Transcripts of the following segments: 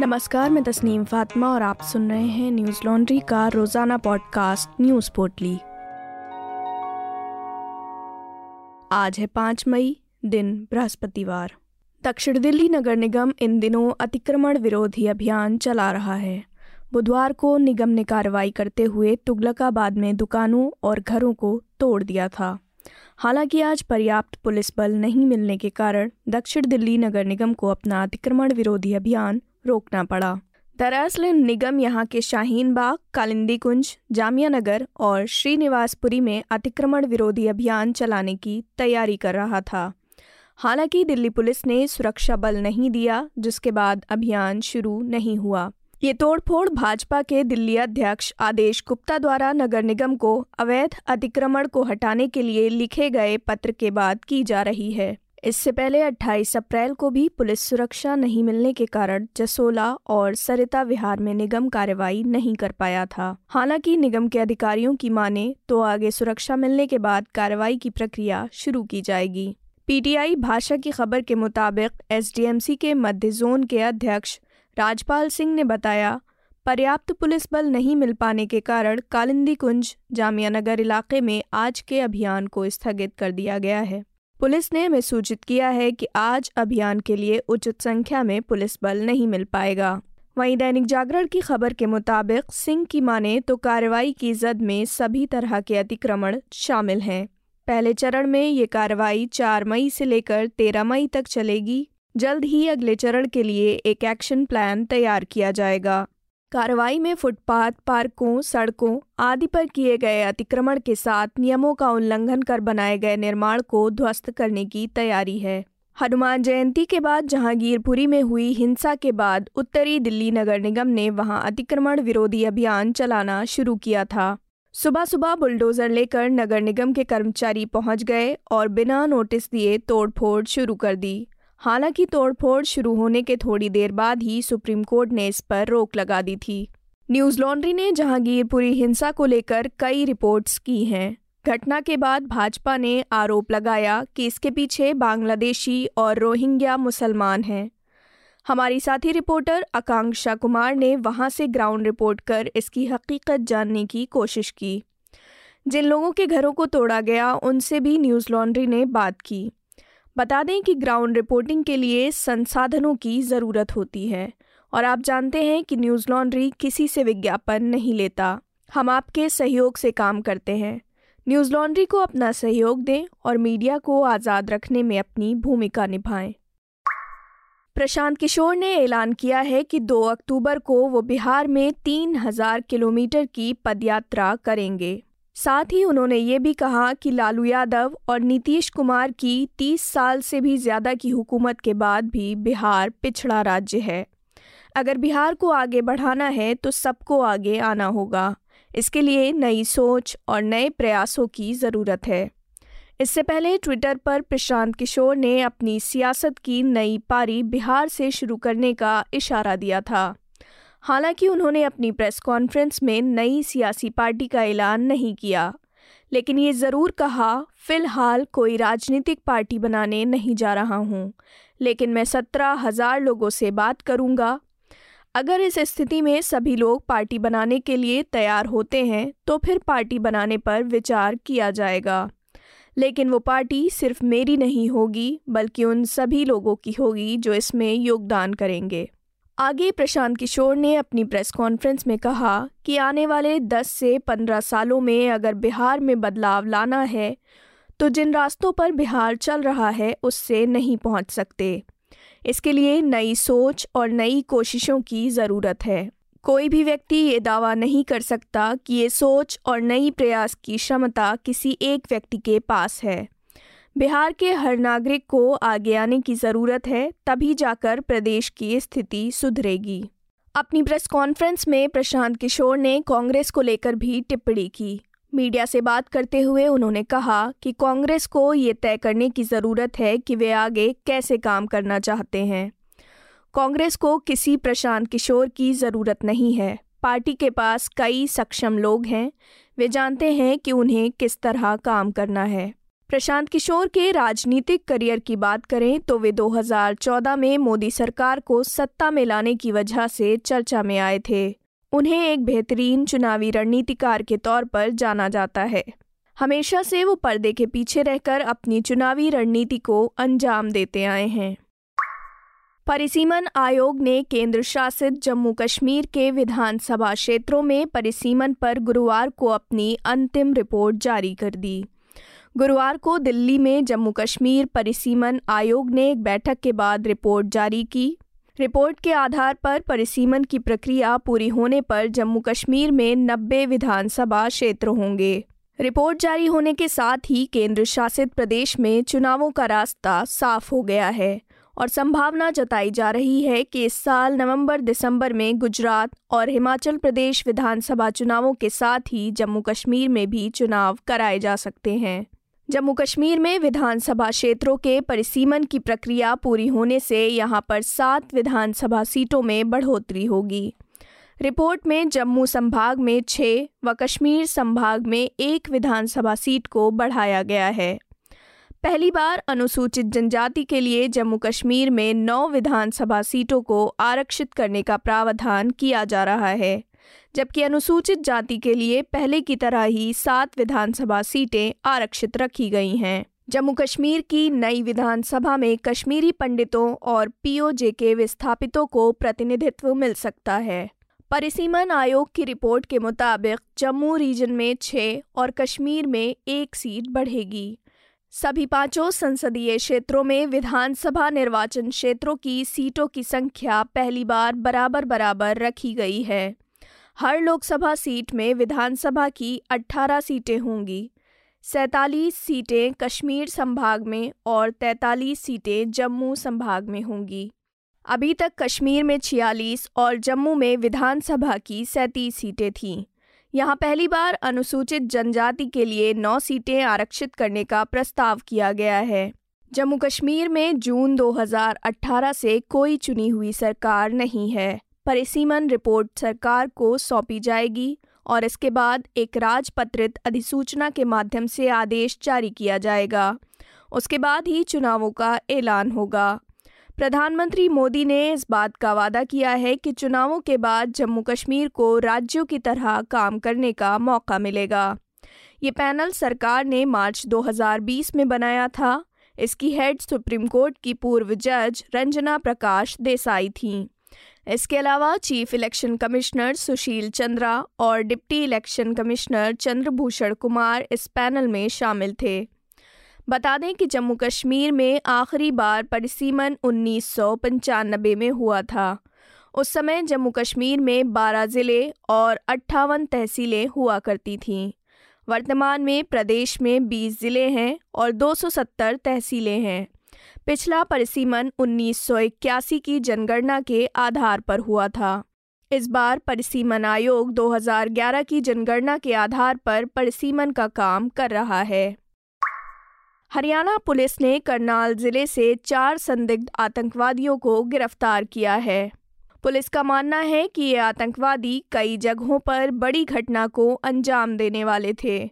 नमस्कार, मैं तस्नीम फातिमा और आप सुन रहे हैं न्यूज़ लॉन्ड्री का रोज़ाना पॉडकास्ट, न्यूज़ पोर्टली। आज है पाँच मई, दिन बृहस्पतिवार। दक्षिण दिल्ली नगर निगम इन दिनों अतिक्रमण विरोधी अभियान चला रहा है। बुधवार को निगम ने कार्रवाई करते हुए तुगलकाबाद में दुकानों और घरों को तोड़ दिया था। हालाँकि आज पर्याप्त पुलिस बल नहीं मिलने के कारण दक्षिण दिल्ली नगर निगम को अपना अतिक्रमण विरोधी अभियान रोकना पड़ा। दरअसल, निगम यहाँ के शाहीन बाग कालिंदी कुंज जामिया नगर और श्रीनिवासपुरी में अतिक्रमण विरोधी अभियान चलाने की तैयारी कर रहा था। हालाँकि, दिल्ली पुलिस ने सुरक्षा बल नहीं दिया, जिसके बाद अभियान शुरू नहीं हुआ। ये तोड़फोड़ भाजपा के दिल्ली अध्यक्ष आदेश गुप्ता द्वारा नगर निगम को अवैध अतिक्रमण को हटाने के लिए लिखे गए पत्र के बाद की जा रही है। इससे पहले 28 अप्रैल को भी पुलिस सुरक्षा नहीं मिलने के कारण जसोला और सरिता विहार में निगम कार्रवाई नहीं कर पाया था। हालाँकि निगम के अधिकारियों की माने तो आगे सुरक्षा मिलने के बाद कार्रवाई की प्रक्रिया शुरू की जाएगी। पीटीआई भाषा की खबर के मुताबिक एसडीएमसी के मध्य जोन के अध्यक्ष राजपाल सिंह ने बताया, पर्याप्त पुलिस बल नहीं मिल पाने के कारण कालिंदी कुंज जामिया नगर इलाके में आज के अभियान को स्थगित कर दिया गया है। पुलिस ने हमें सूचित किया है कि आज अभियान के लिए उचित संख्या में पुलिस बल नहीं मिल पाएगा। वहीं दैनिक जागरण की खबर के मुताबिक सिंह की माने तो कार्रवाई की जद में सभी तरह के अतिक्रमण शामिल हैं। पहले चरण में ये कार्रवाई चार मई से लेकर तेरह मई तक चलेगी। जल्द ही अगले चरण के लिए एक एक्शन प्लान तैयार किया जाएगा। कार्रवाई में फुटपाथ, पार्कों, सड़कों आदि पर किए गए अतिक्रमण के साथ नियमों का उल्लंघन कर बनाए गए निर्माण को ध्वस्त करने की तैयारी है। हनुमान जयंती के बाद जहांगीरपुरी में हुई हिंसा के बाद उत्तरी दिल्ली नगर निगम ने वहाँ अतिक्रमण विरोधी अभियान चलाना शुरू किया था। सुबह सुबह बुलडोजर लेकर नगर निगम के कर्मचारी पहुँच गए और बिना नोटिस दिए तोड़फोड़ शुरू कर दी। हालाँकि तोड़फोड़ शुरू होने के थोड़ी देर बाद ही सुप्रीम कोर्ट ने इस पर रोक लगा दी थी। न्यूज़ लॉन्ड्री ने जहांगीरपुरी हिंसा को लेकर कई रिपोर्ट्स की हैं। घटना के बाद भाजपा ने आरोप लगाया कि इसके पीछे बांग्लादेशी और रोहिंग्या मुसलमान हैं। हमारी साथी रिपोर्टर आकांक्षा कुमार ने वहाँ से ग्राउंड रिपोर्ट कर इसकी हकीकत जानने की कोशिश की। जिन लोगों के घरों को तोड़ा गया, उनसे भी न्यूज़ लॉन्ड्री ने बात की। बता दें कि ग्राउंड रिपोर्टिंग के लिए संसाधनों की ज़रूरत होती है और आप जानते हैं कि न्यूज़ लॉन्ड्री किसी से विज्ञापन नहीं लेता। हम आपके सहयोग से काम करते हैं। न्यूज़ लॉन्ड्री को अपना सहयोग दें और मीडिया को आज़ाद रखने में अपनी भूमिका निभाएँ। प्रशांत किशोर ने ऐलान किया है कि 2 अक्टूबर को वो बिहार में तीन हज़ार किलोमीटर की पदयात्रा करेंगे। साथ ही उन्होंने ये भी कहा कि लालू यादव और नीतीश कुमार की 30 साल से भी ज़्यादा की हुकूमत के बाद भी बिहार पिछड़ा राज्य है। अगर बिहार को आगे बढ़ाना है तो सबको आगे आना होगा। इसके लिए नई सोच और नए प्रयासों की ज़रूरत है। इससे पहले ट्विटर पर प्रशांत किशोर ने अपनी सियासत की नई पारी बिहार से शुरू करने का इशारा दिया था। हालाँकि उन्होंने अपनी प्रेस कॉन्फ्रेंस में नई सियासी पार्टी का ऐलान नहीं किया, लेकिन ये ज़रूर कहा, फ़िलहाल कोई राजनीतिक पार्टी बनाने नहीं जा रहा हूँ, लेकिन मैं सत्रह हज़ार लोगों से बात करूँगा। अगर इस स्थिति में सभी लोग पार्टी बनाने के लिए तैयार होते हैं तो फिर पार्टी बनाने पर विचार किया जाएगा। लेकिन वो पार्टी सिर्फ़ मेरी नहीं होगी, बल्कि उन सभी लोगों की होगी जो इसमें योगदान करेंगे। आगे प्रशांत किशोर ने अपनी प्रेस कॉन्फ्रेंस में कहा कि आने वाले 10 से 15 सालों में अगर बिहार में बदलाव लाना है तो जिन रास्तों पर बिहार चल रहा है, उससे नहीं पहुँच सकते। इसके लिए नई सोच और नई कोशिशों की ज़रूरत है। कोई भी व्यक्ति ये दावा नहीं कर सकता कि ये सोच और नई प्रयास की क्षमता किसी एक व्यक्ति के पास है। बिहार के हर नागरिक को आगे आने की ज़रूरत है, तभी जाकर प्रदेश की स्थिति सुधरेगी। अपनी प्रेस कॉन्फ्रेंस में प्रशांत किशोर ने कांग्रेस को लेकर भी टिप्पणी की। मीडिया से बात करते हुए उन्होंने कहा कि कांग्रेस को ये तय करने की ज़रूरत है कि वे आगे कैसे काम करना चाहते हैं। कांग्रेस को किसी प्रशांत किशोर की ज़रूरत नहीं है। पार्टी के पास कई सक्षम लोग हैं। वे जानते हैं कि उन्हें किस तरह काम करना है। प्रशांत किशोर के राजनीतिक करियर की बात करें तो वे 2014 में मोदी सरकार को सत्ता में लाने की वजह से चर्चा में आए थे। उन्हें एक बेहतरीन चुनावी रणनीतिकार के तौर पर जाना जाता है। हमेशा से वो पर्दे के पीछे रहकर अपनी चुनावी रणनीति को अंजाम देते आए हैं। परिसीमन आयोग ने केंद्र शासित जम्मू कश्मीर के विधानसभा क्षेत्रों में परिसीमन पर गुरुवार को अपनी अंतिम रिपोर्ट जारी कर दी। गुरुवार को दिल्ली में जम्मू कश्मीर परिसीमन आयोग ने एक बैठक के बाद रिपोर्ट जारी की। रिपोर्ट के आधार पर परिसीमन की प्रक्रिया पूरी होने पर जम्मू कश्मीर में 90 विधानसभा क्षेत्र होंगे। रिपोर्ट जारी होने के साथ ही केंद्र शासित प्रदेश में चुनावों का रास्ता साफ़ हो गया है और संभावना जताई जा रही है कि इस साल नवंबर दिसंबर में गुजरात और हिमाचल प्रदेश विधानसभा चुनावों के साथ ही जम्मू कश्मीर में भी चुनाव कराए जा सकते हैं। जम्मू कश्मीर में विधानसभा क्षेत्रों के परिसीमन की प्रक्रिया पूरी होने से यहाँ पर सात विधानसभा सीटों में बढ़ोतरी होगी। रिपोर्ट में जम्मू संभाग में छः व कश्मीर संभाग में एक विधानसभा सीट को बढ़ाया गया है। पहली बार अनुसूचित जनजाति के लिए जम्मू कश्मीर में नौ विधानसभा सीटों को आरक्षित करने का प्रावधान किया जा रहा है। जबकि अनुसूचित जाति के लिए पहले की तरह ही सात विधानसभा सीटें आरक्षित रखी गई हैं। जम्मू कश्मीर की नई विधानसभा में कश्मीरी पंडितों और पीओजे के विस्थापितों को प्रतिनिधित्व मिल सकता है। परिसीमन आयोग की रिपोर्ट के मुताबिक जम्मू रीजन में छः और कश्मीर में एक सीट बढ़ेगी। सभी पाँचों संसदीय क्षेत्रों में विधानसभा निर्वाचन क्षेत्रों की सीटों की संख्या पहली बार बराबर बराबर रखी गई है। हर लोकसभा सीट में विधानसभा की 18 सीटें होंगी। सैतालीस सीटें कश्मीर संभाग में और 43 सीटें जम्मू संभाग में होंगी। अभी तक कश्मीर में छियालीस और जम्मू में विधानसभा की सैंतीस सीटें थीं। यहाँ पहली बार अनुसूचित जनजाति के लिए नौ सीटें आरक्षित करने का प्रस्ताव किया गया है। जम्मू कश्मीर में जून 2018 से कोई चुनी हुई सरकार नहीं है। परिसीमन रिपोर्ट सरकार को सौंपी जाएगी और इसके बाद एक राजपत्रित अधिसूचना के माध्यम से आदेश जारी किया जाएगा। उसके बाद ही चुनावों का ऐलान होगा। प्रधानमंत्री मोदी ने इस बात का वादा किया है कि चुनावों के बाद जम्मू कश्मीर को राज्यों की तरह काम करने का मौका मिलेगा। ये पैनल सरकार ने मार्च 2020 में बनाया था। इसकी हेड सुप्रीम कोर्ट की पूर्व जज रंजना प्रकाश देसाई थीं। इसके अलावा chief election commissioner Sushil Chandra और deputy election commissioner Chandrabhushan Kumar इस पैनल में शामिल थे। बता दें कि जम्मू कश्मीर में आखिरी बार परिसीमन उन्नीस में हुआ था। उस समय जम्मू कश्मीर में 12 ज़िले और अट्ठावन तहसीलें हुआ करती थीं। वर्तमान में प्रदेश में 20 ज़िले हैं और 270 तहसीलें हैं। पिछला परिसीमन उन्नीस सौ इक्यासी की जनगणना के आधार पर हुआ था। इस बार परिसीमन आयोग 2011 की जनगणना के आधार पर परिसीमन का काम कर रहा है। हरियाणा पुलिस ने करनाल ज़िले से चार संदिग्ध आतंकवादियों को गिरफ़्तार किया है। पुलिस का मानना है कि ये आतंकवादी कई जगहों पर बड़ी घटना को अंजाम देने वाले थे।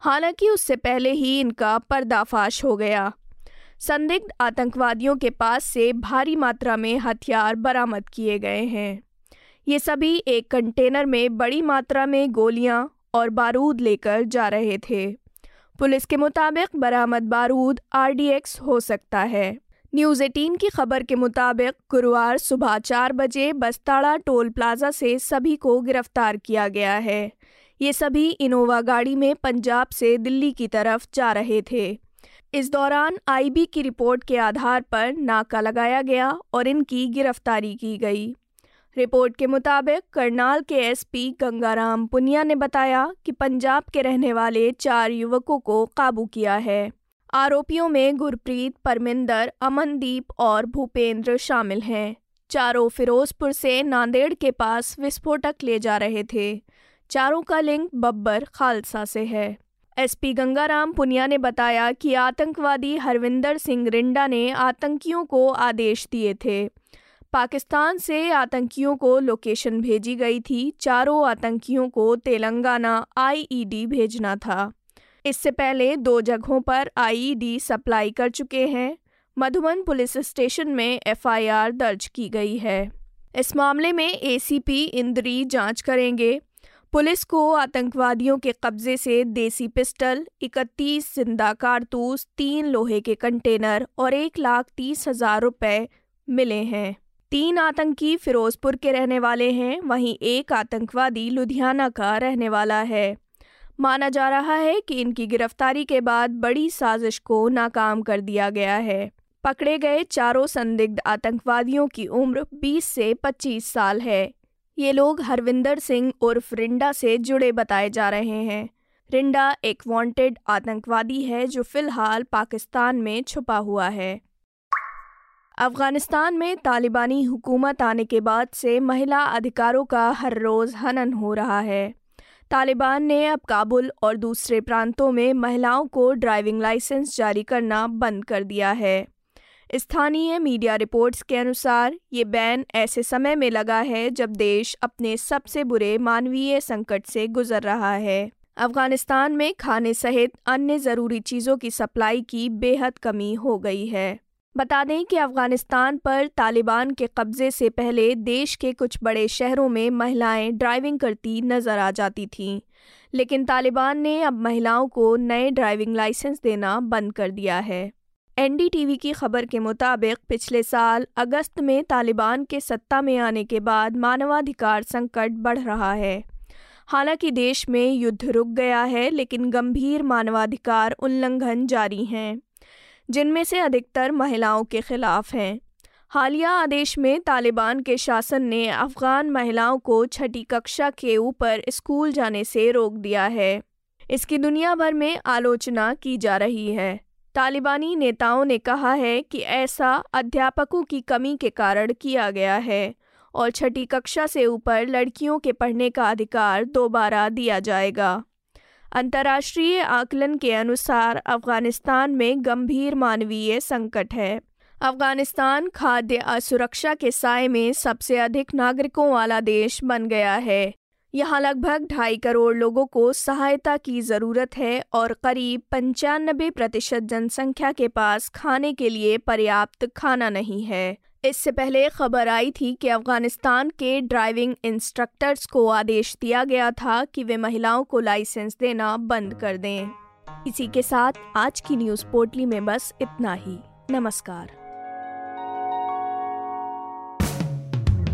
हालाँकि उससे पहले ही इनका पर्दाफाश हो गया। संदिग्ध आतंकवादियों के पास से भारी मात्रा में हथियार बरामद किए गए हैं। ये सभी एक कंटेनर में बड़ी मात्रा में गोलियाँ और बारूद लेकर जा रहे थे। पुलिस के मुताबिक बरामद बारूद आरडीएक्स हो सकता है। न्यूज़ एटीन की खबर के मुताबिक गुरुवार सुबह चार बजे बस्ताड़ा टोल प्लाजा से सभी को गिरफ़्तार किया गया है। ये सभी इनोवा गाड़ी में पंजाब से दिल्ली की तरफ़ जा रहे थे। इस दौरान आईबी की रिपोर्ट के आधार पर नाका लगाया गया और इनकी गिरफ्तारी की गई। रिपोर्ट के मुताबिक करनाल के एसपी गंगाराम पुनिया ने बताया कि पंजाब के रहने वाले चार युवकों को काबू किया है। आरोपियों में गुरप्रीत, परमिंदर, अमनदीप और भूपेंद्र शामिल हैं। चारों फिरोजपुर से नांदेड़ के पास विस्फोटक ले जा रहे थे। चारों का लिंक बब्बर खालसा से है। एसपी गंगाराम पुनिया ने बताया कि आतंकवादी हरविंदर सिंह रिंडा ने आतंकियों को आदेश दिए थे। पाकिस्तान से आतंकियों को लोकेशन भेजी गई थी। चारों आतंकियों को तेलंगाना आईईडी भेजना था। इससे पहले दो जगहों पर आईईडी सप्लाई कर चुके हैं। मधुबन पुलिस स्टेशन में एफआईआर दर्ज की गई है। इस मामले में एसीपी इंद्री जाँच करेंगे। पुलिस को आतंकवादियों के कब्जे से देसी पिस्टल, इकतीस ज़िंदा कारतूस, तीन लोहे के कंटेनर और एक लाख तीस हज़ार रुपए मिले हैं। तीन आतंकी फिरोजपुर के रहने वाले हैं, वहीं एक आतंकवादी लुधियाना का रहने वाला है। माना जा रहा है कि इनकी गिरफ्तारी के बाद बड़ी साजिश को नाकाम कर दिया गया है। पकड़े गए चारों संदिग्ध आतंकवादियों की उम्र 20 से 25 साल है। ये लोग हरविंदर सिंह उर्फ़ रिंडा से जुड़े बताए जा रहे हैं। रिंडा एक वांटेड आतंकवादी है जो फ़िलहाल पाकिस्तान में छुपा हुआ है। अफ़गानिस्तान में तालिबानी हुकूमत आने के बाद से महिला अधिकारों का हर रोज़ हनन हो रहा है। तालिबान ने अब काबुल और दूसरे प्रांतों में महिलाओं को ड्राइविंग लाइसेंस जारी करना बंद कर दिया है। स्थानीय मीडिया रिपोर्ट्स के अनुसार, ये बैन ऐसे समय में लगा है जब देश अपने सबसे बुरे मानवीय संकट से गुजर रहा है। अफ़गानिस्तान में खाने सहित अन्य ज़रूरी चीज़ों की सप्लाई की बेहद कमी हो गई है। बता दें कि अफ़गानिस्तान पर तालिबान के कब्ज़े से पहले देश के कुछ बड़े शहरों में महिलाएँ ड्राइविंग करती नज़र आ जाती थीं, लेकिन तालिबान ने अब महिलाओं को नए ड्राइविंग लाइसेंस देना बंद कर दिया है। एनडीटीवी की खबर के मुताबिक, पिछले साल अगस्त में तालिबान के सत्ता में आने के बाद मानवाधिकार संकट बढ़ रहा है। हालाँकि देश में युद्ध रुक गया है, लेकिन गंभीर मानवाधिकार उल्लंघन जारी हैं, जिनमें से अधिकतर महिलाओं के खिलाफ हैं। हालिया आदेश में तालिबान के शासन ने अफ़गान महिलाओं को छठी कक्षा के ऊपर स्कूल जाने से रोक दिया है। इसकी दुनिया भर में आलोचना की जा रही है। तालिबानी नेताओं ने कहा है कि ऐसा अध्यापकों की कमी के कारण किया गया है और छठी कक्षा से ऊपर लड़कियों के पढ़ने का अधिकार दोबारा दिया जाएगा। अंतर्राष्ट्रीय आकलन के अनुसार अफ़गानिस्तान में गंभीर मानवीय संकट है। अफ़गानिस्तान खाद्य असुरक्षा के साय में सबसे अधिक नागरिकों वाला देश बन गया है। यहाँ लगभग ढाई करोड़ लोगों को सहायता की ज़रूरत है और करीब पंचानबे प्रतिशत जनसंख्या के पास खाने के लिए पर्याप्त खाना नहीं है। इससे पहले खबर आई थी कि अफ़गानिस्तान के ड्राइविंग इंस्ट्रक्टर्स को आदेश दिया गया था कि वे महिलाओं को लाइसेंस देना बंद कर दें। इसी के साथ आज की न्यूज़ पोर्टली में बस इतना ही। नमस्कार।